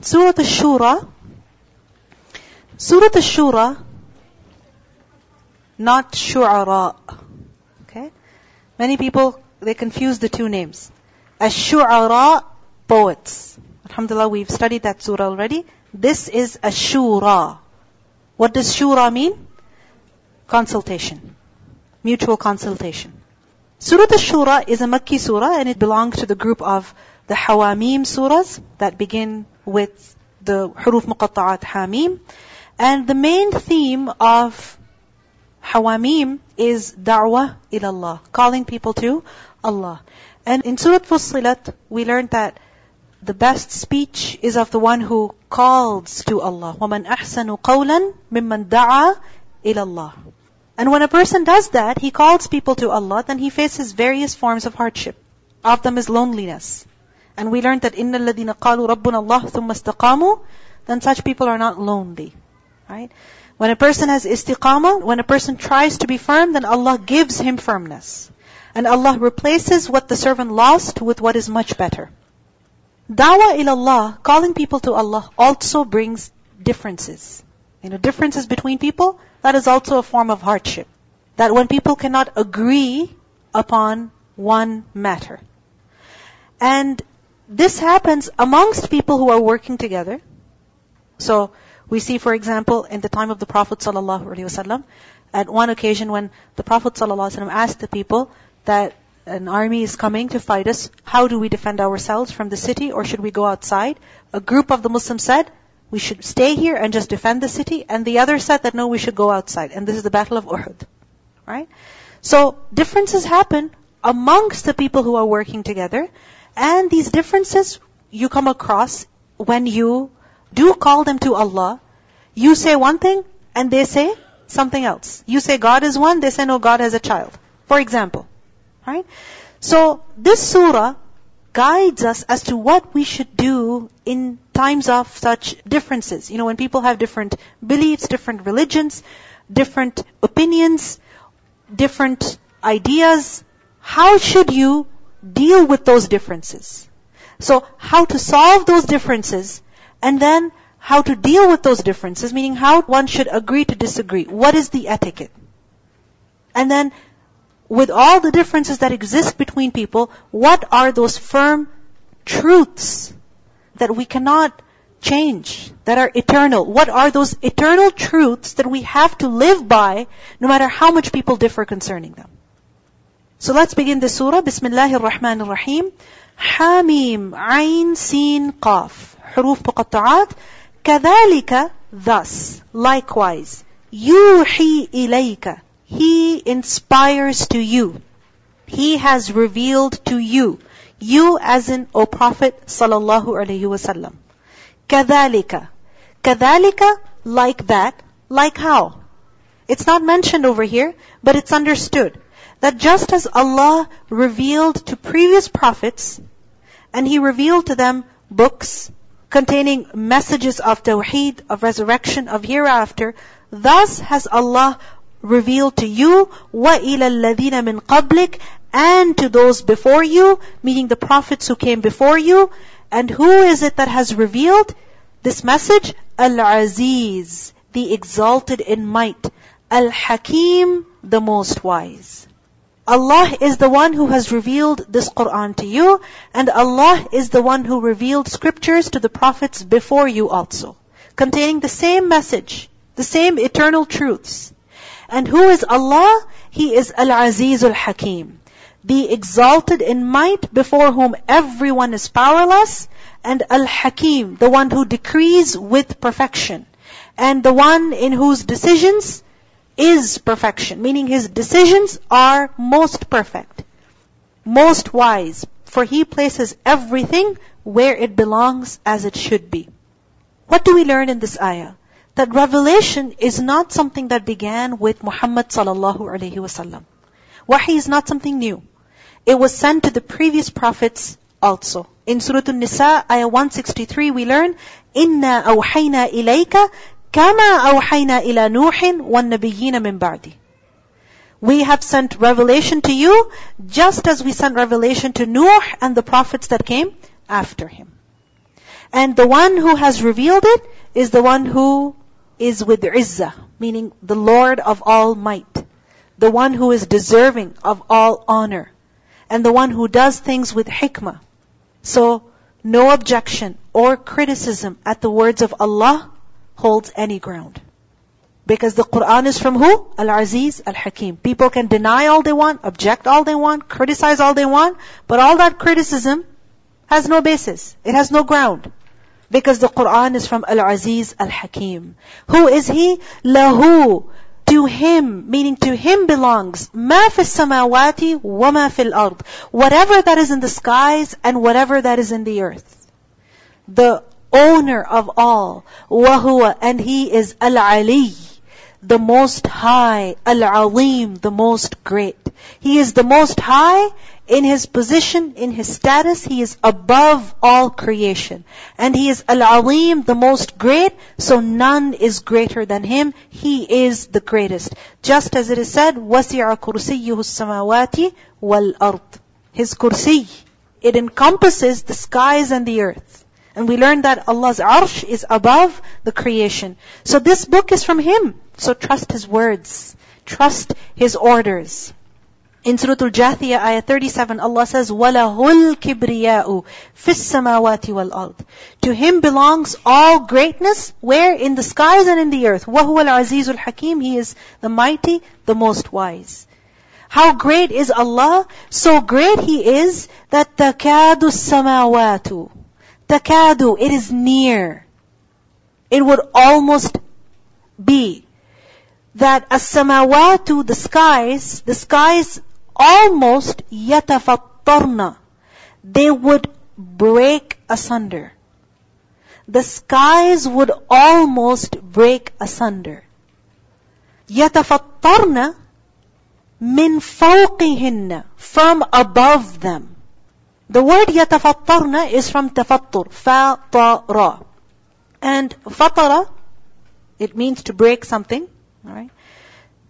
Surah Ash-Shura, Surah Ash-Shura, not Shu'ara. Okay? Many people, they confuse the two names. Ash-Shu'ara, poets. Alhamdulillah, we've studied that surah already. This is Ash-Shura. What does Shura mean? Consultation. Mutual consultation. Surah Ash-Shura is a Makki surah and it belongs to the group of the Hawamim surahs that begin with the Huruf Muqatta'at Hamim. And the main theme of Hawamim is da'wah ilallah, calling people to Allah. And in Surah Fussilat, we learned that the best speech is of the one who calls to Allah. وَمَنْ أَحْسَنُ قَوْلًا مِمَّنْ دَعَى إِلَى اللَّهِ And when a person does that, he calls people to Allah, then he faces various forms of hardship. Of them is loneliness. And we learned that إِنَّ الَّذِينَ قَالُوا رَبُّنَا اللَّهُ ثُمَّ اسْتَقَامُوا Then such people are not lonely. Right? When a person has istiqamah, when a person tries to be firm, then Allah gives him firmness. And Allah replaces what the servant lost with what is much better. Dawah ilallah, calling people to Allah, also brings differences. You know, differences between people, that is also a form of hardship. That when people cannot agree upon one matter. And this happens amongst people who are working together. So, we see, for example, in the time of the Prophet ﷺ, at one occasion when the Prophet ﷺ asked the people that an army is coming to fight us, how do we defend ourselves from the city or should we go outside? A group of the Muslims said, we should stay here and just defend the city. And the other said that no, we should go outside. And this is the Battle of Uhud. Right? So, differences happen amongst the people who are working together. And these differences you come across when you do call them to Allah. You say one thing and they say something else. You say God is one, they say no, God has a child. For example. Right? So this surah guides us as to what we should do in times of such differences. You know, when people have different beliefs, different religions, different opinions, different ideas, how should you deal with those differences? So how to solve those differences and then how to deal with those differences, meaning how one should agree to disagree. What is the etiquette? And then, with all the differences that exist between people, what are those firm truths that we cannot change, that are eternal? What are those eternal truths that we have to live by, no matter how much people differ concerning them? So let's begin the surah. Bismillahir Rahmanir Rahim. Hamim, Ain, Sin, Qaf. حروف muqatta'at. كَذَلِكَ thus, likewise. Yuhi إلَيْكَ He inspires to you. He has revealed to you. You as in, O Prophet sallallahu alaihi wasallam. كَذَلِكَ كَذَلِكَ like that, like how. It's not mentioned over here, but it's understood that just as Allah revealed to previous prophets and He revealed to them books containing messages of tawheed, of resurrection, of hereafter. Thus has Allah revealed to you, وَإِلَى الَّذِينَ مِنْ قَبْلِكَ and to those before you, meaning the prophets who came before you. And who is it that has revealed this message? Al-Aziz, the exalted in might. Al-Hakim, the most wise. Allah is the one who has revealed this Quran to you, and Allah is the one who revealed scriptures to the prophets before you also, containing the same message, the same eternal truths. And who is Allah? He is Al-Aziz Al-Hakim, the exalted in might before whom everyone is powerless, and Al-Hakim, the one who decrees with perfection, and the one in whose decisions is perfection, meaning his decisions are most perfect, most wise, for he places everything where it belongs as it should be. What do we learn in this ayah? That revelation is not something that began with Muhammad sallallahu alaihi wasallam. Wahi is not something new. It was sent to the previous prophets also. In Surah An-Nisa, ayah 163, we learn, إِنَّا أَوْحَيْنَا إِلَيْكَ كما أوحينا إلى نوح والنبيين من بعده. We have sent revelation to you just as we sent revelation to Nuh and the prophets that came after him. And the one who has revealed it is the one who is with izzah, meaning the Lord of all might. The one who is deserving of all honor. And the one who does things with hikmah. So, no objection or criticism at the words of Allah holds any ground. Because the Quran is from who? Al-Aziz, Al-Hakim. People can deny all they want, object all they want, criticize all they want, but all that criticism has no basis. It has no ground. Because the Quran is from Al-Aziz, Al-Hakim. Who is he? Lahu. To him, meaning to him belongs ma fil samawati wa ma fil ard. Whatever that is in the skies and whatever that is in the earth. The owner of all. وهو, and He is Al-Ali the most high, Al-Alim, the most great. He is the most high in his position, in his status, he is above all creation. And he is Al-Alim, the most great, so none is greater than him. He is the greatest. Just as it is said, وَسِعَ كُرْسِيُّهُ السَّمَاوَاتِ وَالْأَرْضِ His kursi, it encompasses the skies and the earth. And we learned that Allah's arsh is above the creation. So this book is from Him. So trust His words. Trust His orders. In Surah Al-Jathiyah, ayah 37, Allah says, وَلَهُ الْكِبْرِيَاءُ فِي السَّمَاوَاتِ وَالْأَرْضِ To Him belongs all greatness, where? In the skies and in the earth. وَهُوَ الْعَزِيزُ الْحَكِيمُ He is the mighty, the most wise. How great is Allah? So great He is that تَكَادُ السَّمَاوَاتُ Takadu, it is near. It would almost be that as-samawatu, the skies, the skies almost yatafattarna. They would break asunder. The skies would almost break asunder. Yatafattarna min fawqihinna, from above them. The word يتفطرن is from تفطر, فطر. And fatara, it means to break something, right?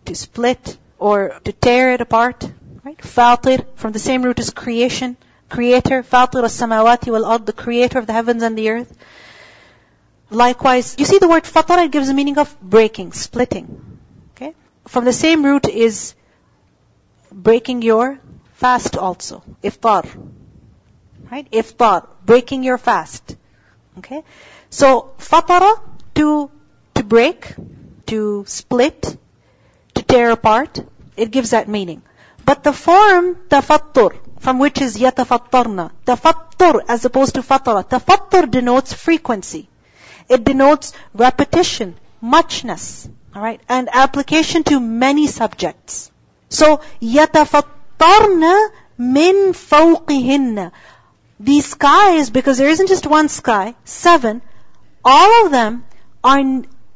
To split or to tear it apart, right? Fatir, from the same root as creation, creator, fatir as-samawati wal-ard, the creator of the heavens and the earth. Likewise, you see the word fatara, it gives the meaning of breaking, splitting. Okay? From the same root is breaking your fast also, iftar. Right? Iftar, breaking your fast. Okay? So, fatara, to, to break, to split, to tear apart, it gives that meaning. But the form tafattur, from which is yatafattarna, tafattur as opposed to fatara, tafattur denotes frequency. It denotes repetition, muchness, alright, and application to many subjects. So, yatafattarna min fawqihinna. These skies, because there isn't just one sky, seven, all of them are,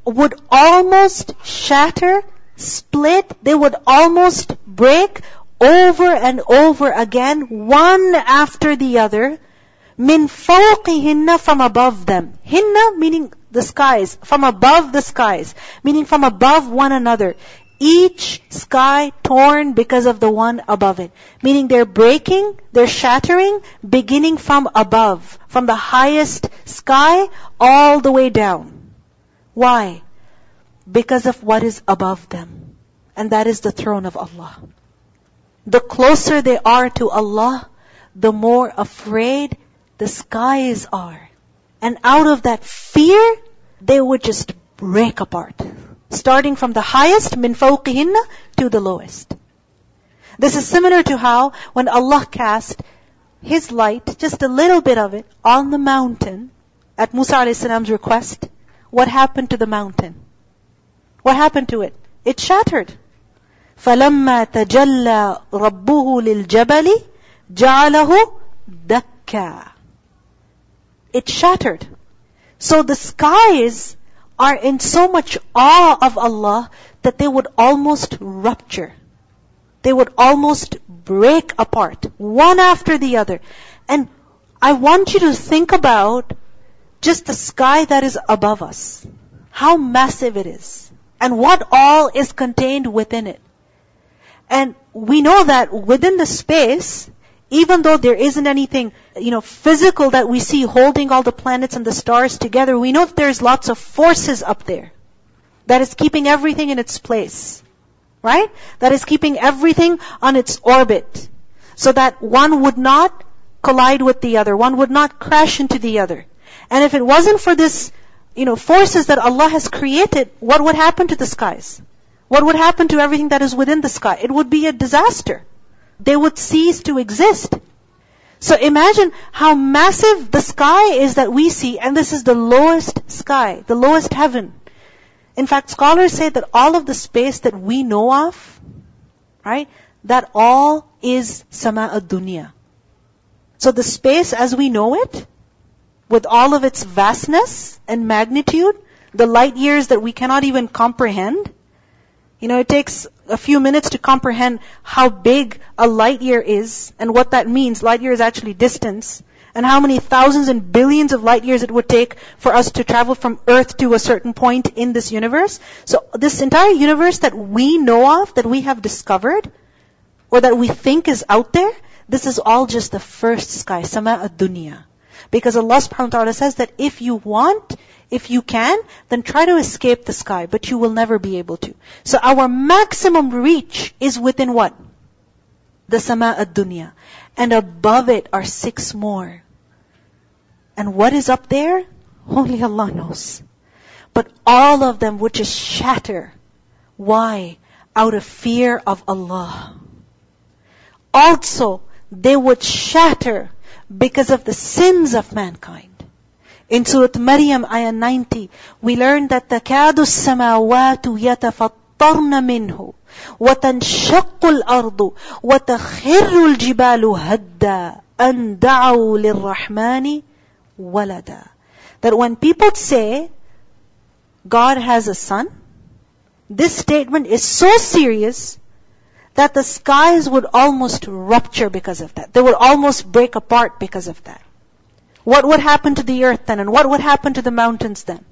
would almost shatter, split, they would almost break over and over again, one after the other, min fawqihinna from above them. Hinna meaning the skies, from above the skies, meaning from above one another each sky torn because of the one above it. Meaning they're breaking, they're shattering, beginning from above, from the highest sky all the way down. Why? Because of what is above them. And that is the throne of Allah. The closer they are to Allah, the more afraid the skies are. And out of that fear, they would just break apart starting from the highest, min fawqihinna, to the lowest. This is similar to how when Allah cast His light, just a little bit of it, on the mountain, at Musa a.s. request, what happened to the mountain? What happened to it? It shattered. فَلَمَّا تَجَلَّى رَبُّهُ لِلْجَبَلِ جَعَلَهُ دَكَّا It shattered. So the skies are in so much awe of Allah that they would almost rupture. They would almost break apart, one after the other. And I want you to think about just the sky that is above us. How massive it is. And what all is contained within it. And we know that within the space, even though there isn't anything you know, physical that we see holding all the planets and the stars together, we know that there's lots of forces up there that is keeping everything in its place. Right? That is keeping everything on its orbit. So that one would not collide with the other. One would not crash into the other. And if it wasn't for this, you know, forces that Allah has created, what would happen to the skies? What would happen to everything that is within the sky? It would be a disaster. They would cease to exist. So imagine how massive the sky is that we see, and this is the lowest sky, the lowest heaven. In fact, scholars say that all of the space that we know of, right, that all is sama ad-dunya. So the space as we know it, with all of its vastness and magnitude, the light years that we cannot even comprehend, you know, it takes a few minutes to comprehend how big a light year is and what that means. Light year is actually distance. And how many thousands and billions of light years it would take for us to travel from Earth to a certain point in this universe. So this entire universe that we know of, that we have discovered, or that we think is out there, this is all just the first sky, sama ad-dunya. Because Allah subhanahu wa ta'ala says that if you want, if you can, then try to escape the sky, but you will never be able to. So our maximum reach is within what? The sama ad-dunya. And above it are six more. And what is up there? Only Allah knows. But all of them would just shatter. Why? Out of fear of Allah. Also, they would shatter because of the sins of mankind. In Surah Maryam, ayah 90, we learn that تكاد السماوات يتفطرن منه وتنشق الأرض وتخر الجبال هدا أن دعوا للرحمن ولدا. That when people say God has a son, this statement is so serious that the skies would almost rupture because of that. They would almost break apart because of that. What would happen to the earth then? And what would happen to the mountains then?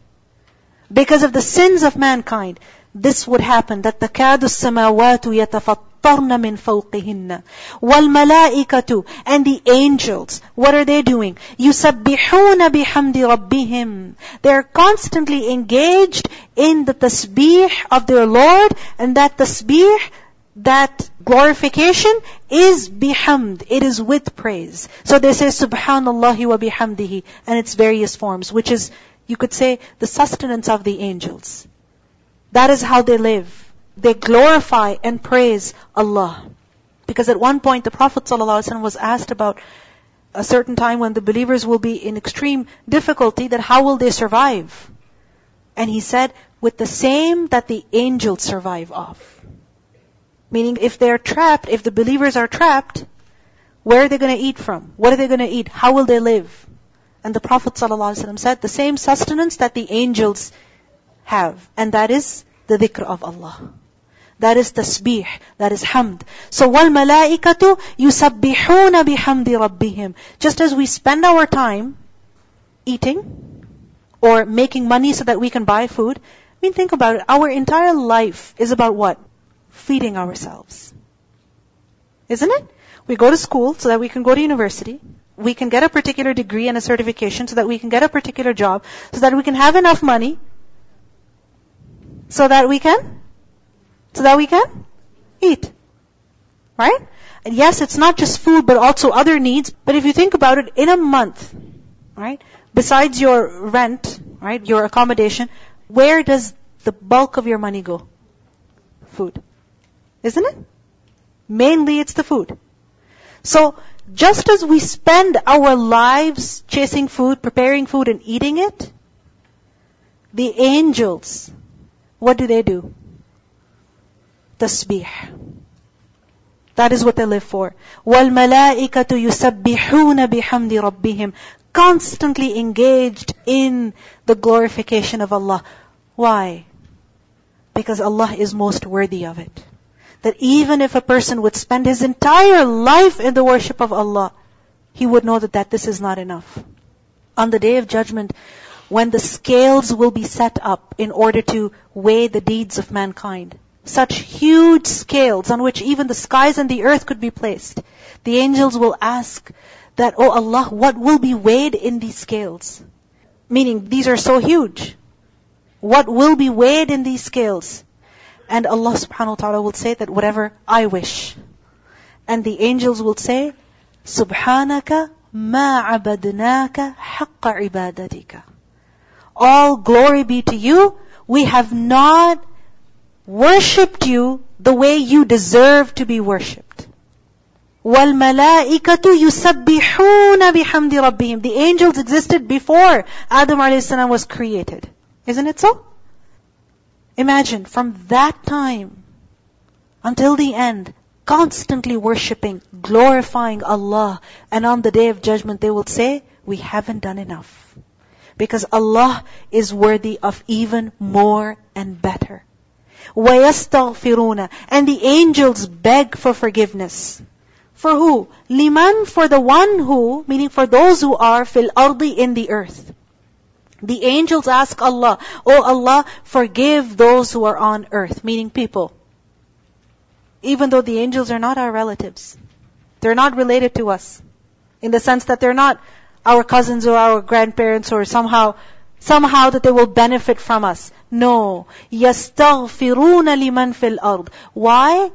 Because of the sins of mankind, this would happen, that the kadu samawatu yatafattarna min fawqihinna. Wal malaikatu, and the angels, what are they doing? Yusabbihuna bihamdi rabbihim. They are constantly engaged in the tasbih of their Lord, and that tasbih that glorification is bihamd. It is with praise. So they say subhanallah wa bihamdihi and its various forms, which is, you could say, the sustenance of the angels. That is how they live. They glorify and praise Allah. Because at one point the Prophet ﷺ was asked about a certain time when the believers will be in extreme difficulty, that how will they survive? And he said, with the same that the angels survive off. Meaning if they're trapped, if the believers are trapped, where are they going to eat from? What are they going to eat? How will they live? And the Prophet ﷺ said the same sustenance that the angels have, and that is the dhikr of Allah. That is tasbih, that is hamd. So wal malaikatu yusabbihuna bihamdi rabbihim. Just as we spend our time eating or making money so that we can buy food, I mean think about it, our entire life is about what? Feeding ourselves. Isn't it? We go to school so that we can go to university. We can get a particular degree and a certification so that we can get a particular job, so that we can have enough money, so that we can, so that we can eat. Right? And yes, it's not just food, but also other needs. But if you think about it, in a month, right, besides your rent, right, your accommodation, where does the bulk of your money go? Food. Isn't it? Mainly it's the food. So, just as we spend our lives chasing food, preparing food and eating it, the angels, what do they do? Tasbih. That is what they live for. وَالْمَلَائِكَةُ يُسَبِّحُونَ بِحَمْدِ رَبِّهِمْ Constantly engaged in the glorification of Allah. Why? Because Allah is most worthy of it that even if a person would spend his entire life in the worship of Allah, he would know that, that this is not enough. On the day of judgment, when the scales will be set up in order to weigh the deeds of mankind, such huge scales on which even the skies and the earth could be placed, the angels will ask that, oh Allah, what will be weighed in these scales? Meaning, these are so huge. What will be weighed in these scales? And Allah subhanahu wa ta'ala will say that whatever I wish. And the angels will say, Subhanaka ma abadnaka haqqa ibadatika. All glory be to you. We have not worshipped you the way you deserve to be worshipped. وَالْمَلَائِكَةُ يُسَبِّحُونَ بِحَمْدِ رَبِّهِمْ The angels existed before Adam a.s. was created. Isn't it so? Imagine from that time until the end, constantly worshipping, glorifying Allah, and on the day of judgment they will say, we haven't done enough. Because Allah is worthy of even more and better. وَيَسْتَغْفِرُونَ And the angels beg for forgiveness. For who? Liman, for the one who, meaning for those who are fil ardi in the earth. The angels ask Allah, Oh Allah, forgive those who are on earth, meaning people. Even though the angels are not our relatives. They're not related to us. In the sense that they're not our cousins or our grandparents or somehow, somehow that they will benefit from us. No. يَسْتَغْفِرُونَ لِمَنْ فِي الْأَرْضِ Why?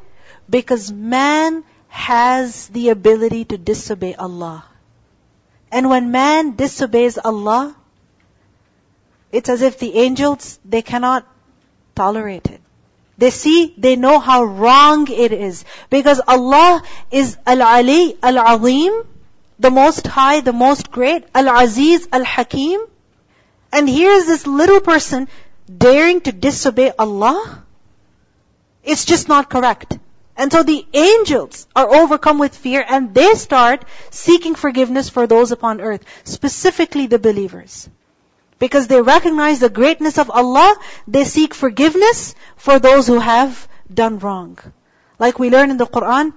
Because man has the ability to disobey Allah. And when man disobeys Allah, it's as if the angels, they cannot tolerate it. They see, they know how wrong it is. Because Allah is Al-Ali, Al-Azim, the most high, the most great, Al-Aziz, Al-Hakim. And here's this little person daring to disobey Allah. It's just not correct. And so the angels are overcome with fear and they start seeking forgiveness for those upon earth, specifically the believers. Because they recognize the greatness of Allah, they seek forgiveness for those who have done wrong. Like we learn in the Quran,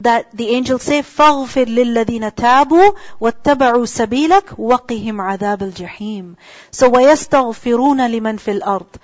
that the angels say, فَاغْفِرْ لِلَّذِينَ تَابُوا وَاتَّبَعُوا سَبِيلَكَ وَقِهِمْ عَذَابَ الْجَحِيمِ So وَيَسْتَغْفِرُونَ لِمَنْ فِي الْأَرْضِ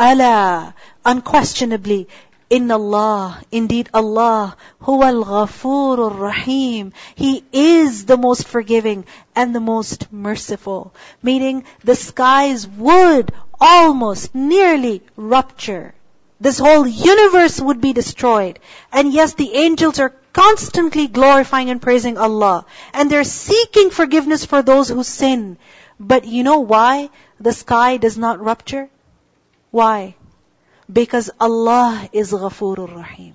أَلَا Unquestionably, in Allah, indeed Allah, huwa al-ghafur rahim He is the most forgiving and the most merciful. Meaning the skies would almost nearly rupture. This whole universe would be destroyed. And yes, the angels are constantly glorifying and praising Allah. And they're seeking forgiveness for those who sin. But you know why the sky does not rupture? Why? Because Allah is Ghafurur Rahim.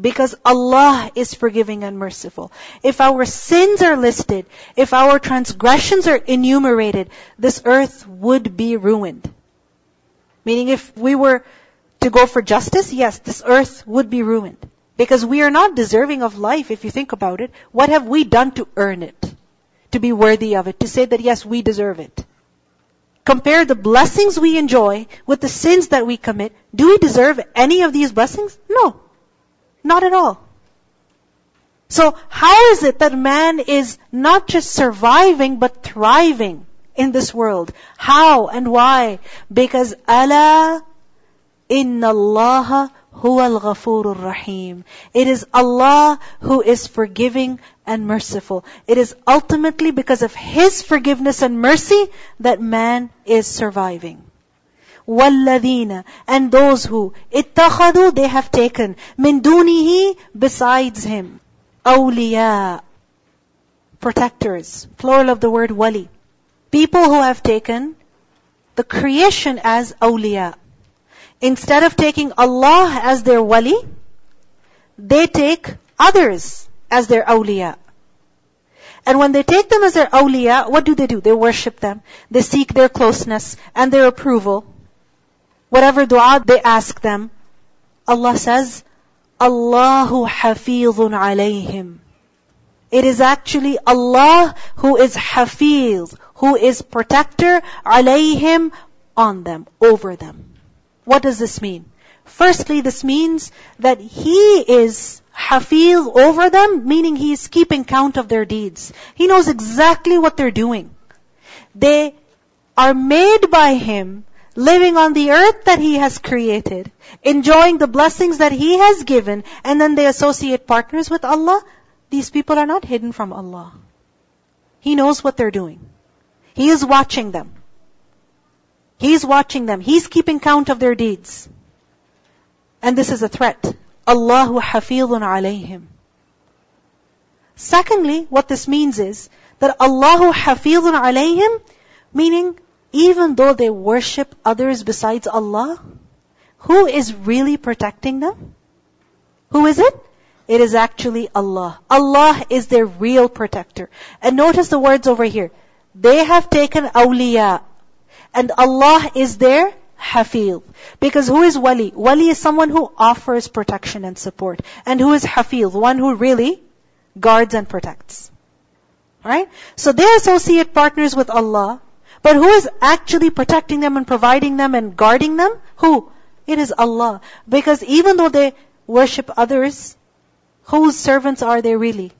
Because Allah is forgiving and merciful. If our sins are listed, if our transgressions are enumerated, this earth would be ruined. Meaning if we were to go for justice, yes, this earth would be ruined. Because we are not deserving of life if you think about it. What have we done to earn it? To be worthy of it? To say that yes, we deserve it? Compare the blessings we enjoy with the sins that we commit, do we deserve any of these blessings? No. Not at all. So how is it that man is not just surviving but thriving in this world? How and why? Because Allah inna Allah huwa al-ghafurur rahim. It is Allah who is forgiving and merciful. It is ultimately because of His forgiveness and mercy that man is surviving. وَالَّذِينَ And those who اتَّخَذُوا They have taken مِن دُونِهِ Besides Him. أَوْلِيَاء Protectors. Plural of the word wali. People who have taken the creation as awliya. Instead of taking Allah as their wali, they take others as their awliya. And when they take them as their awliya, what do they do? They worship them. They seek their closeness and their approval. Whatever dua they ask them, Allah says, Allahu hafizun alayhim. It is actually Allah who is hafiz, who is protector alayhim on them, over them. What does this mean? Firstly, this means that He is Hafiz over them, meaning He is keeping count of their deeds. He knows exactly what they're doing. They are made by Him, living on the earth that He has created, enjoying the blessings that He has given, and then they associate partners with Allah. these people are not hidden from Allah. He knows what they're doing. He is watching them. He's watching them. He's keeping count of their deeds. And this is a threat. Allahu hafidhun alayhim. Secondly, what this means is that Allahu hafidhun alayhim, meaning even though they worship others besides Allah, who is really protecting them? Who is it? It is actually Allah. Allah is their real protector. And notice the words over here. They have taken awliya. And Allah is their Hafil. Because who is wali? Wali is someone who offers protection and support. And who is hafiz? One who really guards and protects. Right? So they associate partners with Allah. But who is actually protecting them and providing them and guarding them? Who? It is Allah. Because even though they worship others, whose servants are they really?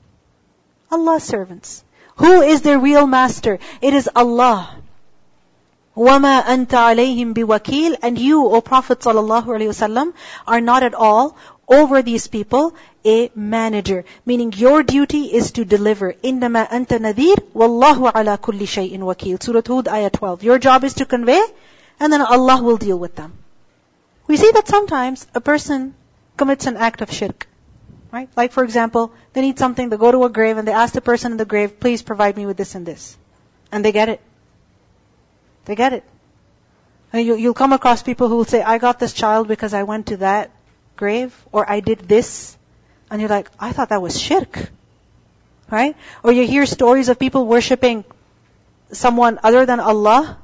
Allah's servants. Who is their real master? It is Allah. وَمَا أَنْتَ عَلَيْهِمْ بِوَكِيلٍ And you, O Prophet ﷺ, are not at all over these people a manager. Meaning your duty is to deliver. إِنَّمَا أَنْتَ نَذِيرٌ وَاللَّهُ عَلَى كُلِّ شَيْءٍ وَكِيلٌ Surah Hud, ayah 12. Your job is to convey, and then Allah will deal with them. We see that sometimes a person commits an act of shirk. Right? Like for example, they need something, they go to a grave and they ask the person in the grave, please provide me with this and this. And they get it. They get it. And you, you'll come across people who will say, I got this child because I went to that grave, or I did this. And you're like, I thought that was shirk. Right? Or you hear stories of people worshipping someone other than Allah,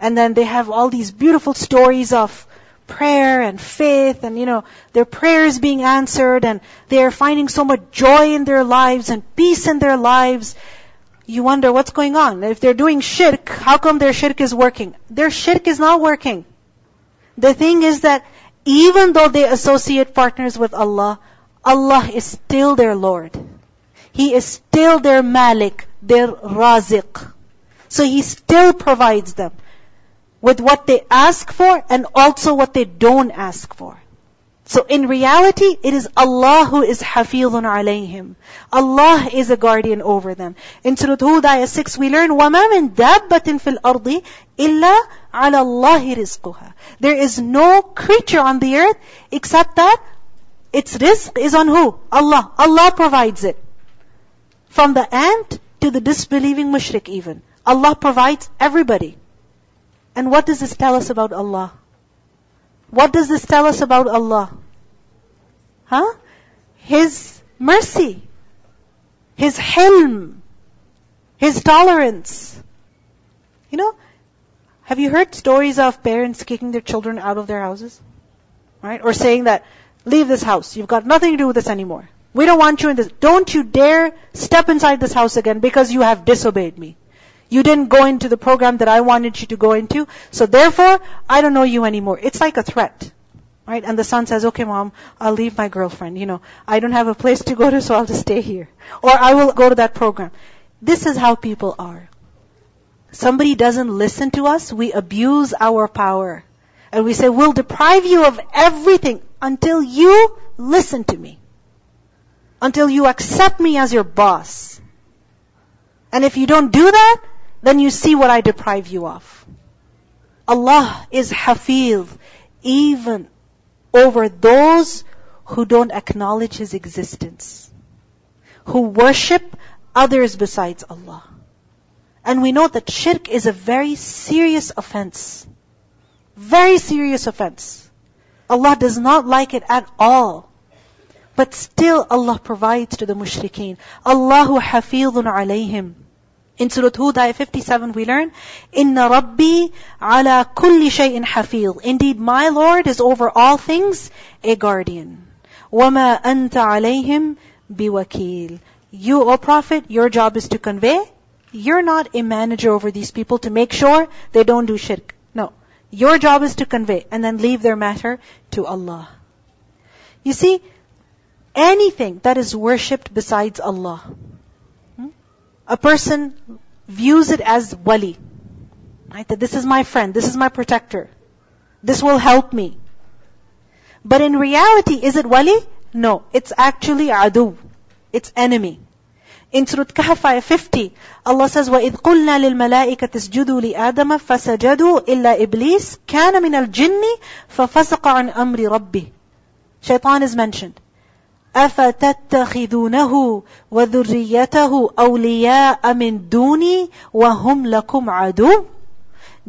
and then they have all these beautiful stories of prayer and faith and you know their prayers being answered and they're finding so much joy in their lives and peace in their lives you wonder what's going on. If they're doing shirk, how come their shirk is working? Their shirk is not working. The thing is that even though they associate partners with Allah, Allah is still their Lord. He is still their Malik, their Raziq. So He still provides them with what they ask for and also what they don't ask for. So in reality, it is Allah who is hafizun alayhim. Allah is a guardian over them. In Surah Hud ayah 6, we learn, وَمَا مِن دَابَّةٍ فِي الْأَرْضِ إِلَّا عَلَى اللَّهِ رِزْقُهَا There is no creature on the earth except that its rizq is on who? Allah. Allah provides it. From the ant to the disbelieving mushrik even. Allah provides everybody. And what does this tell us about Allah? What does this tell us about Allah? Huh? His mercy. His hilm. His tolerance. You know, have you heard stories of parents kicking their children out of their houses? Right? Or saying that, leave this house. You've got nothing to do with this anymore. We don't want you in this. Don't you dare step inside this house again because you have disobeyed me. You didn't go into the program that I wanted you to go into. So therefore, I don't know you anymore. It's like a threat. Right? And the son says, okay mom, I'll leave my girlfriend. You know, I don't have a place to go to, so I'll just stay here. Or I will go to that program. This is how people are. Somebody doesn't listen to us, we abuse our power. And we say, we'll deprive you of everything until you listen to me. Until you accept me as your boss. And if you don't do that, then you see what I deprive you of. Allah is hafiz even over those who don't acknowledge His existence, who worship others besides Allah. And we know that shirk is a very serious offense. Very serious offense. Allah does not like it at all. But still Allah provides to the mushrikeen. Allahu hafidhun alayhim. In Surah Hud, ayah 57, we learn, Inna Rabbi ala kulli shay'in hafiz. Indeed, my Lord is over all things a guardian. وَمَا أَنْتَ عَلَيْهِمْ بِوَكِيلٍ You, O Prophet, your job is to convey. You're not a manager over these people to make sure they don't do shirk. No. Your job is to convey and then leave their matter to Allah. You see, anything that is worshipped besides Allah, a person views it as wali. Right? That this is my friend, this is my protector. This will help me. But in reality, is it wali? No, it's actually adu. its enemy. In Surah Kahf 50, Allah says, وَإِذْ قُلْنَا لِلْمَلَائِكَةِ اسْجُدُوا لِآدَمَ فَسَجَدُوا إِلَّا إِبْلِيسَ كَانَ مِنَ الْجِنِّ فَفَسَقَ عَنْ أَمْرِ رَبِّهِ Shaitan is mentioned. أَفَتَتَّخِذُونَهُ وَذُرِّيَّتَهُ أَوْلِيَاءَ مِن دُونِي وَهُمْ لَكُمْ عَدُوٌّ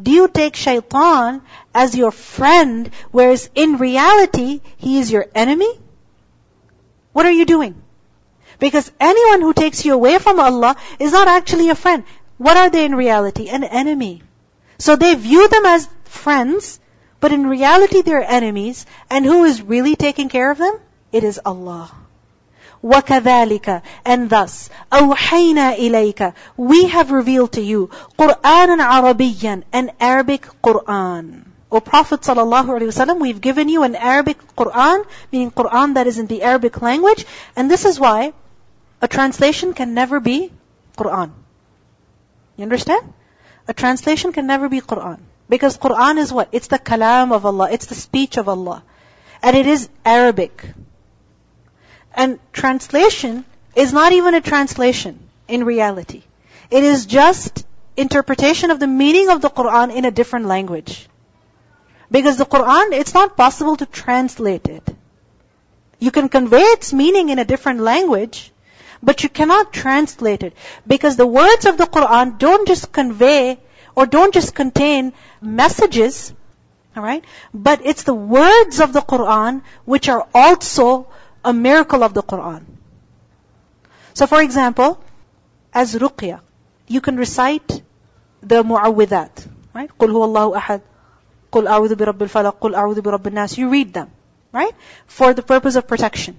Do you take shaitan as your friend, whereas in reality, he is your enemy? What are you doing? Because anyone who takes you away from Allah is not actually a friend. What are they in reality? An enemy. So they view them as friends, but in reality they're enemies. And who is really taking care of them? It is Allah. وَكَذَلِكَ And thus, أَوْحَيْنَا إِلَيْكَ We have revealed to you قُرْآنًا عَرَبِيًّا An Arabic Qur'an. O Prophet ﷺ, we've given you an Arabic Qur'an, meaning Qur'an that is in the Arabic language. And this is why a translation can never be Quran. You understand? A translation can never be Quran. Because Quran is what? It's the kalam of Allah. It's the speech of Allah. And it is Arabic. And translation is not even a translation in reality. It is just interpretation of the meaning of the Quran in a different language. Because the Quran, it's not possible to translate it. You can convey its meaning in a different language, but you cannot translate it. Because the words of the Quran don't just convey or don't just contain messages, alright? But it's the words of the Quran which are also a miracle of the Quran. So for example, as ruqya, you can recite the mu'awwidat, right? قُلْ هُوَ اللَّهُ أَحَدٌ قُلْ أَعُوذُ بِرَبِّ الْفَلَقِ قُلْ أَعُوذُ بِرَبِّ النَّاسِ You read them, right? For the purpose of protection.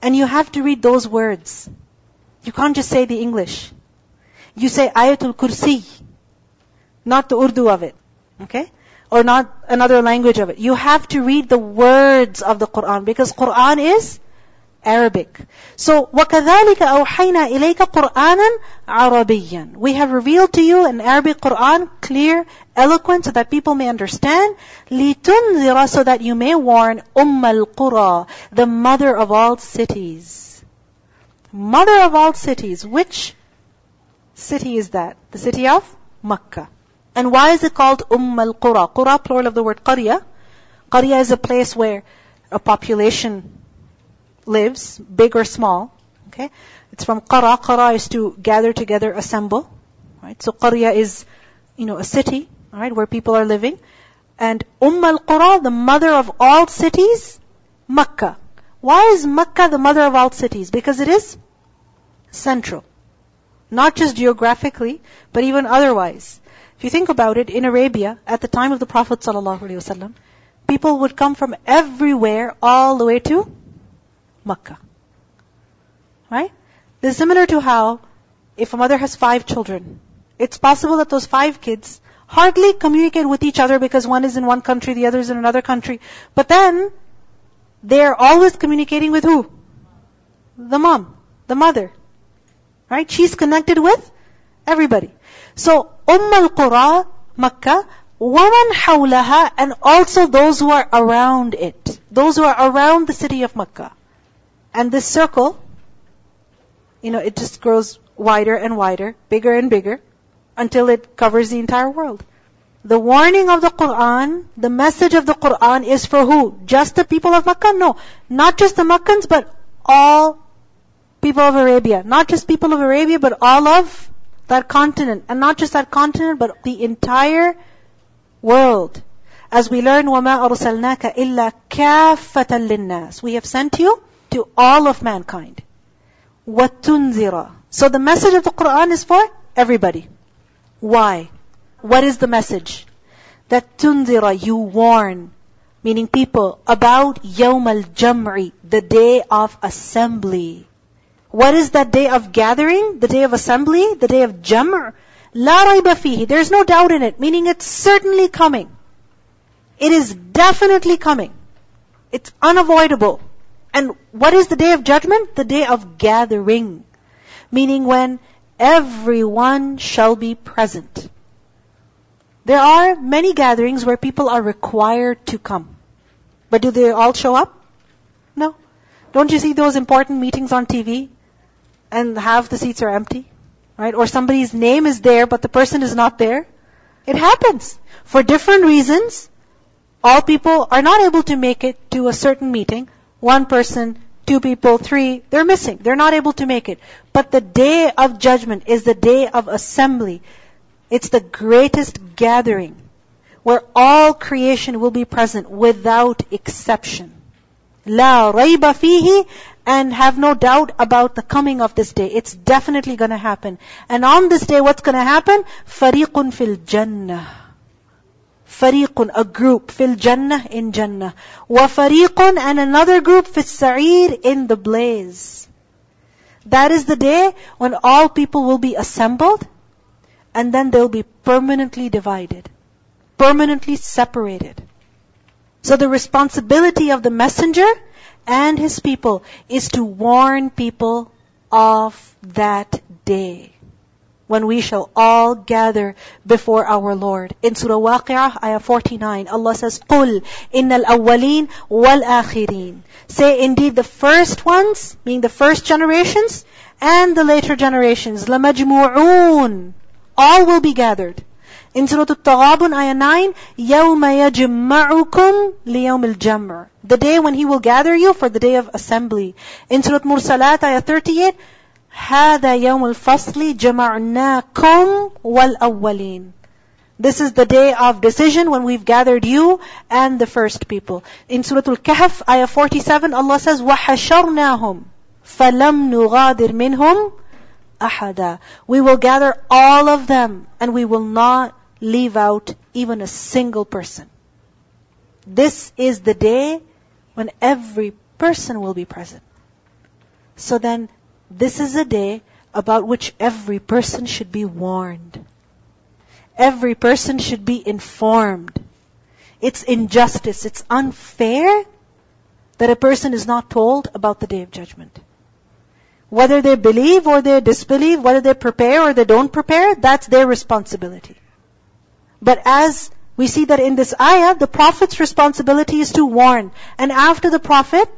And you have to read those words. You can't just say the English. You say Ayatul Kursi, not the Urdu of it. Okay? Or not another language of it. You have to read the words of the Quran because Quran is Arabic. So, وَكَذَلِكَ أَوْحَيْنَا إِلَيْكَ قُرْآنًا عَرَبِيًّا We have revealed to you an Arabic Quran, clear, eloquent, so that people may understand. لِتُنذِرَ So that you may warn أُمَّ الْقُرَى The mother of all cities mother of all cities. Which city is that? The city of Makkah. And why is it called Umm al-Qura? Qura, plural of the word Qarya. Qarya is a place where a population lives, big or small. Okay? It's from Qara. Qara is to gather together, assemble. Right? So Qarya is, you know, a city, right, where people are living. And Umm al-Qura, the mother of all cities, Makkah. Why is Makkah the mother of all cities? Because it is central. Not just geographically, but even otherwise. If you think about it, in Arabia, at the time of the Prophet ﷺ, people would come from everywhere all the way to Makkah. Right? This is similar to how, if a mother has five children, it's possible that those five kids hardly communicate with each other because one is in one country, the other is in another country. But then, they're always communicating with who? The mom, the mother. Right? She's connected with everybody. So, Umm al-Qura, Makkah, وَمَنْ حَوْلَهَا And also those who are around it. Those who are around the city of Makkah. And this circle, you know, it just grows wider and wider, bigger and bigger, until it covers the entire world. The warning of the Quran, the message of the Quran is for who? Just the people of Makkah? No. Not just the Makkans, but all people of Arabia. Not just people of Arabia, but all of that continent. And not just that continent, but the entire world. As we learn, وَمَا أَرْسَلْنَاكَ إِلَّا كَافَّةً لِلنَّاسِ We have sent you to all of mankind. وَتُنْذِرَ So the message of the Quran is for everybody. Why? What is the message? That tunzira, you warn, meaning people, about Yom al-jam'i, the day of assembly. What is that day of gathering? The day of assembly? The day of jam'? La rayba. There's no doubt in it, meaning it's certainly coming. It is definitely coming. It's unavoidable. And what is the day of judgment? The day of gathering. Meaning when everyone shall be present. There are many gatherings where people are required to come. But do they all show up? No. Don't you see those important meetings on TV? and half the seats are empty, right? Or somebody's name is there, but the person is not there. It happens. For different reasons, all people are not able to make it to a certain meeting. One person, two people, three, they're missing. They're not able to make it. But the day of judgment is the day of assembly. It's the greatest gathering where all creation will be present without exception. La rayba fihi and have no doubt about the coming of this day. It's definitely to happen. And on this day, what's to happen? Fariqun fil jannah. Fariqun, a group, fil jannah, in jannah. Wa fariqun, and another group, fil sa'ir, in the blaze. That is the day when all people will be assembled, and then they'll be permanently divided. Permanently separated. So the responsibility of the messenger and his people is to warn people of that day when we shall all gather before our Lord. In Surah Waqi'ah, ayah 49, Allah says, قُلْ إِنَّ الْأَوَّلِينَ وَالْآخِرِينَ Say indeed the first ones, meaning the first generations, and the later generations, لَمَجْمُعُونَ All will be gathered. In Surah Al-Taghabun, ayah 9, يَوْمَ يَجْمَعُكُمْ لِيَوْمِ الْجَمْعِ The day when He will gather you for the day of assembly. In Surah Mursalat, ayah 38, هَذَا يَوْمُ الْفَصْلِ جَمَعْنَاكُمْ وَالْأَوَّلِينَ This is the day of decision when we've gathered you and the first people. In Surah Al-Kahf, ayah 47, Allah says, وَحَشَرْنَاهُمْ فَلَمْ نُغَادِرْ مِنْهُمْ ahada. We will gather all of them and we will not leave out even a single person. This is the day when every person will be present. So then, this is a day about which every person should be warned. Every person should be informed. It's injustice, it's unfair that a person is not told about the day of judgment. Whether they believe or they disbelieve, whether they prepare or they don't prepare, that's their responsibility. But as we see that in this ayah, the Prophet's responsibility is to warn. And after the Prophet,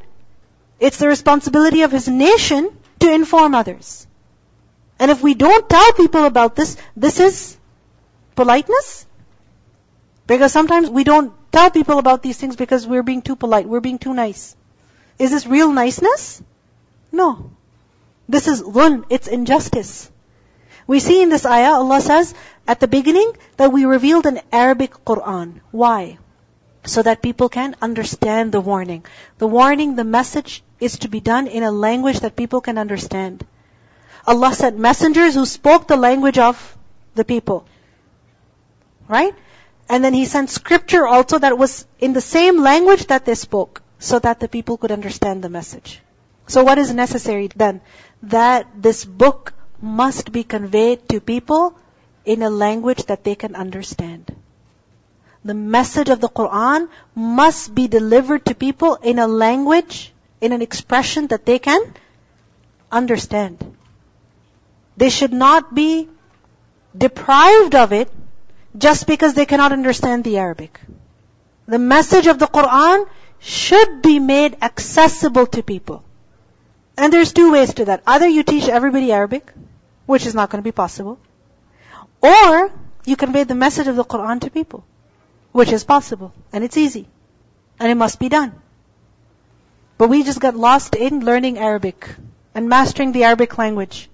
it's the responsibility of his nation to inform others. And if we don't tell people about this, this is politeness. Because sometimes we don't tell people about these things because we're being too polite, we're being too nice. Is this real niceness? No. This is dhulm, it's injustice. We see in this ayah, Allah says at the beginning that we revealed an Arabic Quran. Why? So that people can understand the warning. The warning, the message is to be done in a language that people can understand. Allah sent messengers who spoke the language of the people. Right? And then He sent scripture also that was in the same language that they spoke, so that the people could understand the message. So what is necessary then? That this book must be conveyed to people in a language that they can understand. The message of the Quran must be delivered to people in a language, in an expression that they can understand. They should not be deprived of it just because they cannot understand the Arabic. The message of the Quran should be made accessible to people. And there's two ways to that. Either you teach everybody Arabic, which is not going to be possible, or you convey the message of the Quran to people, which is possible, and it's easy, and it must be done. But we just got lost in learning Arabic and mastering the Arabic language,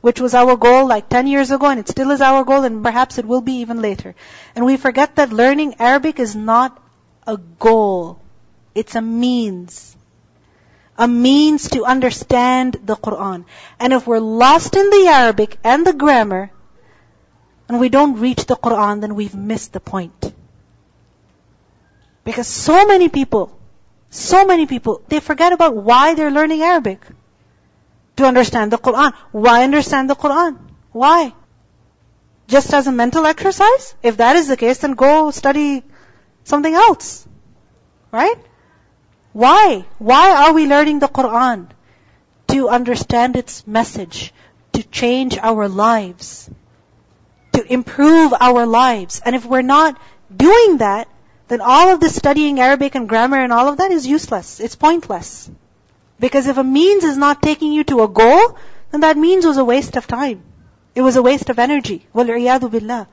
which was our goal like 10 years ago, and it still is our goal, and perhaps it will be even later. And we forget that learning Arabic is not a goal. It's a means a means to understand the Quran. And if we're lost in the Arabic and the grammar, and we don't reach the Quran, then we've missed the point. Because so many people, so many people, they forget about why they're learning Arabic. To understand the Quran. Why understand the Quran? Why? Just as a mental exercise? If that is the case, then go study something else. Right? Why? Why are we learning the Quran? To understand its message, to change our lives, to improve our lives. And if we're not doing that, then all of this studying Arabic and grammar and all of that is useless. It's pointless. Because if a means is not taking you to a goal, then that means it was a waste of time. It was a waste of energy. وَالْعِيَاذُ بِاللَّهِ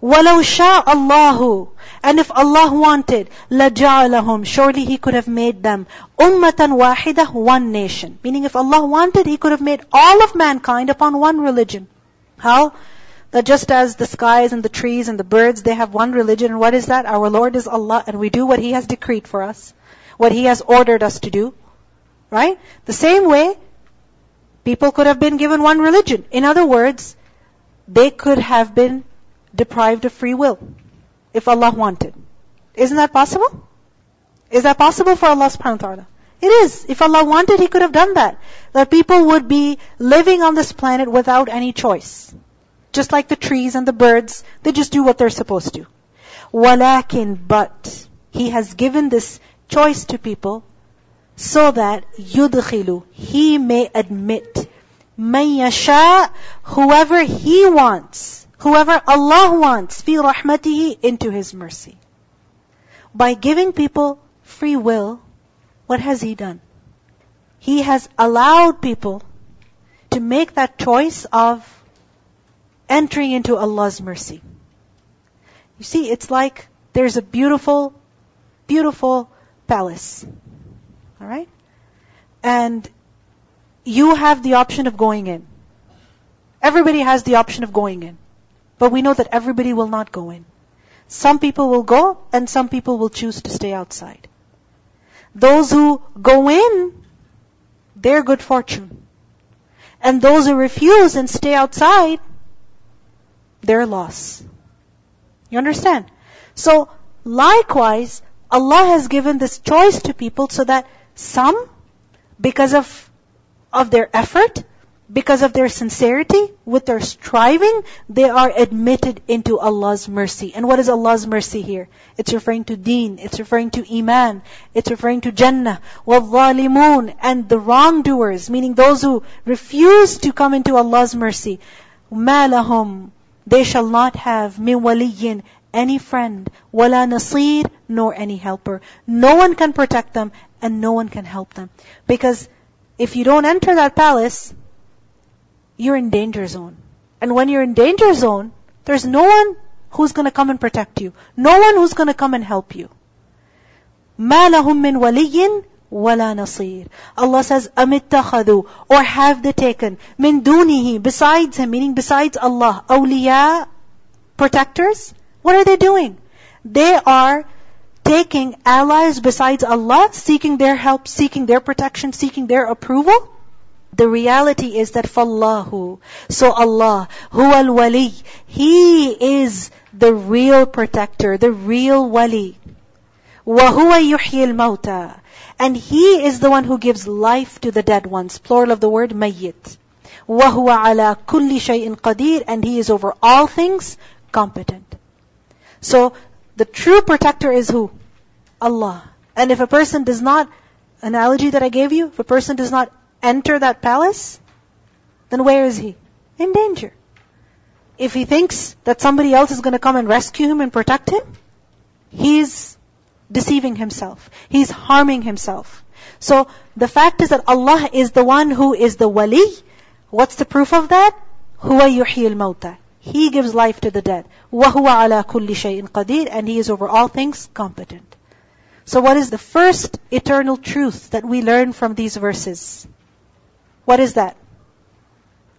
وَلَوْ شَاءَ اللَّهُ And if Allah wanted, لَجَعَلَهُمْ Surely He could have made them ummatan wahida, one nation. Meaning if Allah wanted, He could have made all of mankind upon one religion. How? That just as the skies and the trees and the birds, they have one religion. And what is that? Our Lord is Allah and we do what He has decreed for us. What He has ordered us to do. Right? The same way, people could have been given one religion. In other words, they could have been deprived of free will if Allah wanted. Isn't that possible? Is that possible for Allah subhanahu wa ta'ala? It is. If Allah wanted, He could have done that. That people would be living on this planet without any choice. Just like the trees and the birds, they just do what they're supposed to. Walakin, but He has given this choice to people so that yudkhilu, He may admit, man yasha, whoever He wants whoever Allah wants, fi rahmatihi, into His mercy. By giving people free will, what has He done? He has allowed people to make that choice of entering into Allah's mercy. You see, it's like there's a beautiful, beautiful palace. Alright? And you have the option of going in. Everybody has the option of going in. But we know that everybody will not go in. Some people will go and some people will choose to stay outside. Those who go in, their good fortune. And those who refuse and stay outside, their loss. You understand? So, likewise, Allah has given this choice to people so that some, because of, of their effort, because of their sincerity, with their striving, they are admitted into Allah's mercy. And what is Allah's mercy here? It's referring to deen, it's referring to iman, it's referring to Jannah, وَالظَّالِمُونَ And the wrongdoers, meaning those who refuse to come into Allah's mercy. مَا لَهُمْ They shall not have مِن وَلِيٍّ any friend, wala nasir, nor any helper. No one can protect them, and no one can help them. Because if you don't enter that palace, you're in danger zone. And when you're in danger zone, there's no one who's going to come and protect you. No one who's going to come and help you. مَا لَهُم مِّن وَلِيٍّ وَلَا نَصِيرٍ Allah says, أَمِتَّخَذُوا Or have they taken, مِن دُونِهِ Besides Him, meaning besides Allah, awliya, protectors? What are they doing? They are taking allies besides Allah, seeking their help, seeking their protection, seeking their approval. The reality is that فَاللَّهُ So Allah, هُوَ الْوَلِي He is the real protector, the real wali. وَهُوَ يُحْيِي الْمَوْتَى And He is the one who gives life to the dead ones. Plural of the word mayyit. وَهُوَ عَلَى كُلِّ شَيْءٍ قَدِيرٍ And He is over all things competent. So, the true protector is who? Allah. And if a person does not, analogy that I gave you, if a person does not enter that palace, then where is he? In danger. If he thinks that somebody else is going to come and rescue him and protect him, he's deceiving himself. He's harming himself. So the fact is that Allah is the one who is the wali. What's the proof of that? Huwa yuhyi al He gives life to the dead. وَهُوَ عَلَى كُلِّ شَيْءٍ قَدِيرٍ And He is over all things competent. So what is the first eternal truth that we learn from these verses? What is that?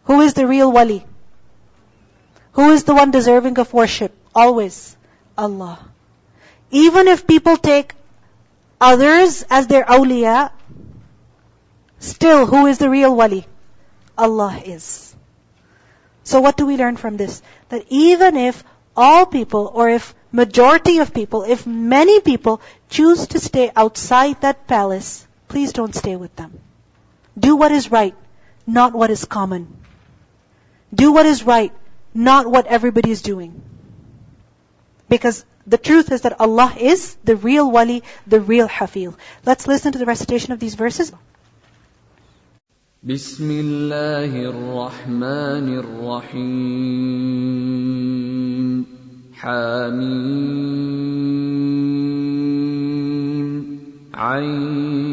Who is the real wali? Who is the one deserving of worship? Always Allah. Even if people take others as their awliya, still who is the real wali? Allah is. So what do we learn from this? That even if all people or if majority of people, if many people choose to stay outside that palace, please don't stay with them. Do what is right, not what is common. Do what is right, not what everybody is doing. Because the truth is that Allah is the real wali, the real hafil. Let's listen to the recitation of these verses. بسم الله الرحمن الرحيم حميم عين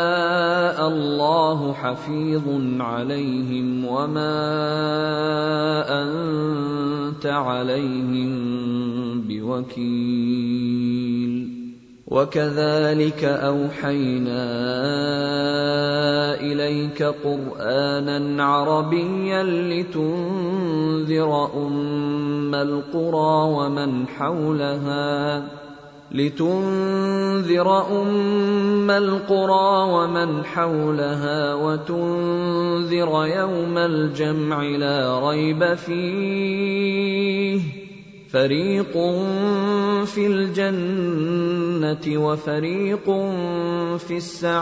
الله حفيظ عليهم وما أنت عليهم بوكيل. وكذلك أوحينا إليك قرآنا عربيا لتنذر أم القرى ومن حولها لتنذر أم القرى ومن حولها وتنذر يوم الجمع لا ريب فيه. فريق في الجنة وفريق في السعير.